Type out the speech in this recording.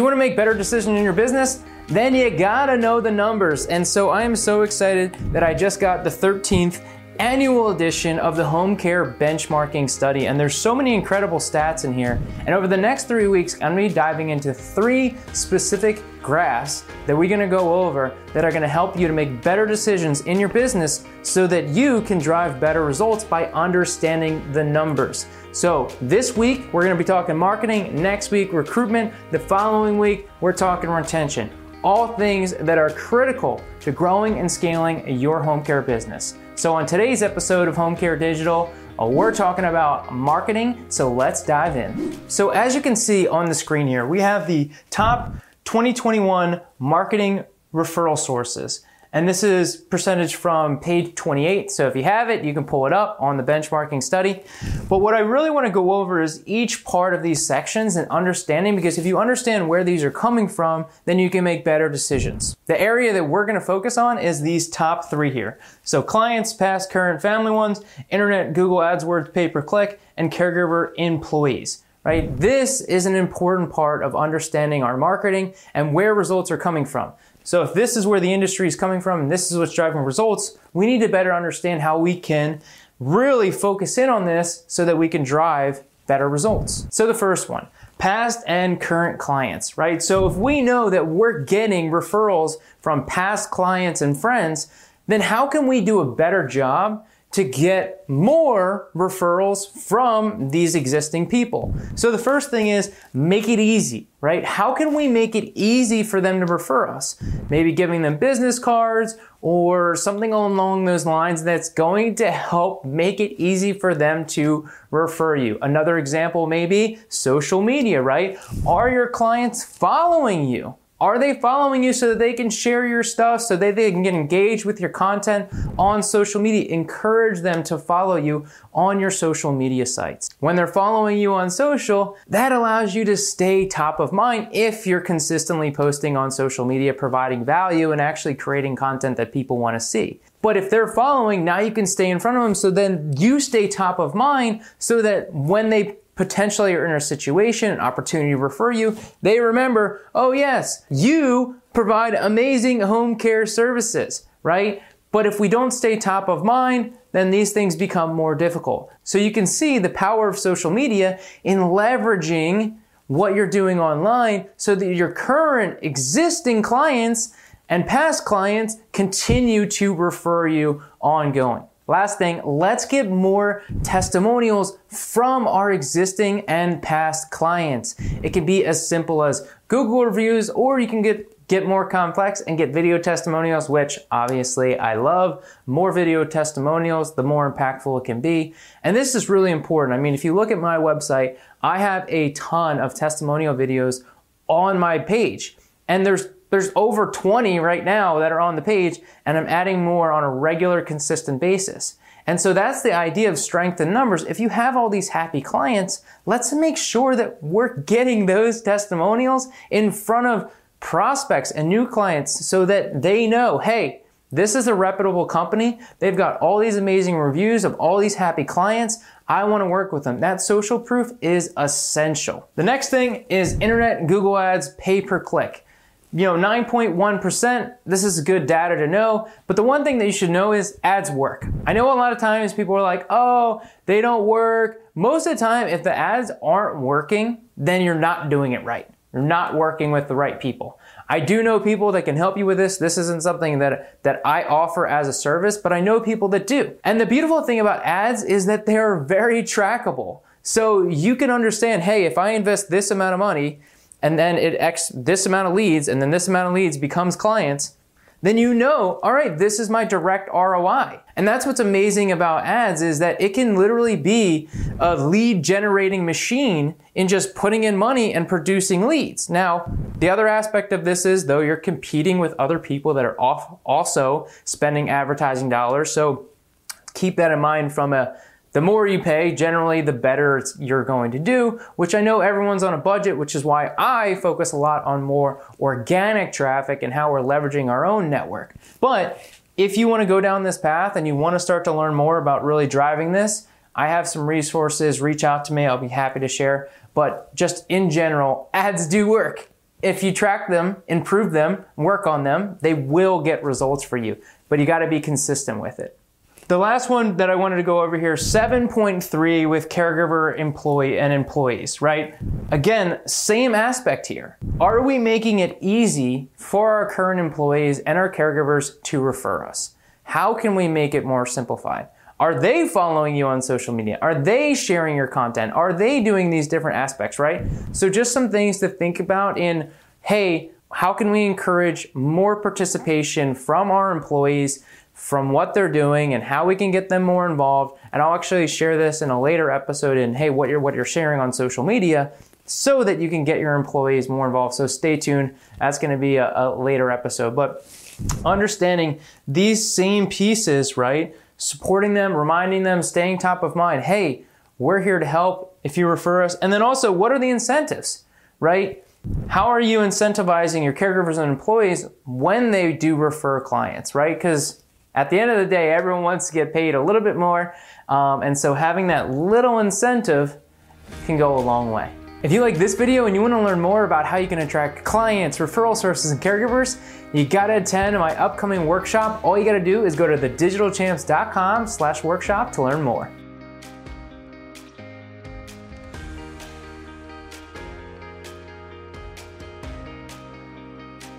You want to make better decisions in your business? Then you gotta know the numbers. And so I am so excited that I just got the 13th annual edition of the home care benchmarking study. And there's so many incredible stats in here. And over the next three weeks, I'm gonna be diving into three specific graphs that we're gonna go over that are gonna help you to make better decisions in your business so that you can drive better results by understanding the numbers. So this week, we're gonna be talking marketing, next week, recruitment, the following week, we're talking retention. All things that are critical to growing and scaling your home care business. So, on today's episode of Home Care Digital, uh, we're talking about marketing, so let's dive in. So, as you can see on the screen here, we have the top 2021 marketing referral sources. And this is percentage from page 28. So if you have it, you can pull it up on the benchmarking study. But what I really want to go over is each part of these sections and understanding because if you understand where these are coming from, then you can make better decisions. The area that we're going to focus on is these top three here. So clients, past, current, family ones, internet, Google AdWords, pay per click, and caregiver employees right? This is an important part of understanding our marketing and where results are coming from. So if this is where the industry is coming from and this is what's driving results, we need to better understand how we can really focus in on this so that we can drive better results. So the first one, past and current clients, right? So if we know that we're getting referrals from past clients and friends, then how can we do a better job to get more referrals from these existing people. So the first thing is make it easy, right? How can we make it easy for them to refer us? Maybe giving them business cards or something along those lines that's going to help make it easy for them to refer you. Another example may be social media, right? Are your clients following you? Are they following you so that they can share your stuff, so that they can get engaged with your content on social media? Encourage them to follow you on your social media sites. When they're following you on social, that allows you to stay top of mind if you're consistently posting on social media, providing value and actually creating content that people want to see. But if they're following, now you can stay in front of them so then you stay top of mind so that when they potentially are in a situation, an opportunity to refer you, they remember, oh yes, you provide amazing home care services, right? But if we don't stay top of mind, then these things become more difficult. So you can see the power of social media in leveraging what you're doing online so that your current existing clients and past clients continue to refer you ongoing. Last thing, let's get more testimonials from our existing and past clients. It can be as simple as Google reviews, or you can get get more complex and get video testimonials, which obviously I love. More video testimonials, the more impactful it can be. And this is really important. I mean, if you look at my website, I have a ton of testimonial videos on my page. And there's there's over 20 right now that are on the page, and I'm adding more on a regular, consistent basis. And so that's the idea of strength in numbers. If you have all these happy clients, let's make sure that we're getting those testimonials in front of prospects and new clients so that they know, hey, this is a reputable company. They've got all these amazing reviews of all these happy clients. I want to work with them. That social proof is essential. The next thing is internet Google ads pay per click you know, 9.1%, this is good data to know. But the one thing that you should know is ads work. I know a lot of times people are like, oh, they don't work. Most of the time, if the ads aren't working, then you're not doing it right. You're not working with the right people. I do know people that can help you with this. This isn't something that, that I offer as a service, but I know people that do. And the beautiful thing about ads is that they're very trackable. So you can understand, hey, if I invest this amount of money, and then it X this amount of leads, and then this amount of leads becomes clients, then you know, all right, this is my direct ROI. And that's what's amazing about ads is that it can literally be a lead generating machine in just putting in money and producing leads. Now, the other aspect of this is though you're competing with other people that are also spending advertising dollars. So keep that in mind from a the more you pay, generally, the better you're going to do, which I know everyone's on a budget, which is why I focus a lot on more organic traffic and how we're leveraging our own network. But if you want to go down this path and you want to start to learn more about really driving this, I have some resources. Reach out to me, I'll be happy to share. But just in general, ads do work. if you track them, improve them, work on them, they will get results for you. But you got to be consistent with it. The last one that I wanted to go over here 7.3 with caregiver, employee, and employees, right? Again, same aspect here. Are we making it easy for our current employees and our caregivers to refer us? How can we make it more simplified? Are they following you on social media? Are they sharing your content? Are they doing these different aspects, right? So, just some things to think about in hey, how can we encourage more participation from our employees, from what they're doing, and how we can get them more involved? And I'll actually share this in a later episode in hey, what you're what you're sharing on social media so that you can get your employees more involved. So stay tuned. That's going to be a, a later episode. But understanding these same pieces, right? supporting them, reminding them, staying top of mind. Hey, we're here to help if you refer us. And then also, what are the incentives, right? How are you incentivizing your caregivers and employees when they do refer clients, right? Because at the end of the day, everyone wants to get paid a little bit more. Um, and so having that little incentive can go a long way. If you like this video and you want to learn more about how you can attract clients, referral sources, and caregivers, you gotta attend my upcoming workshop. All you gotta do is go to thedigitalchamps.com slash workshop to learn more.